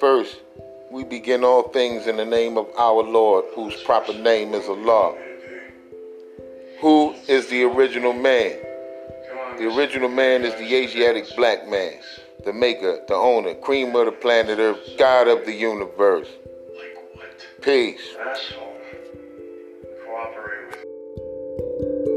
First, we begin all things in the name of our Lord, whose proper name is Allah. Who is the original man? The original man is the Asiatic black man, the maker, the owner, cream of the planet Earth, God of the universe. Peace. Cooperate with.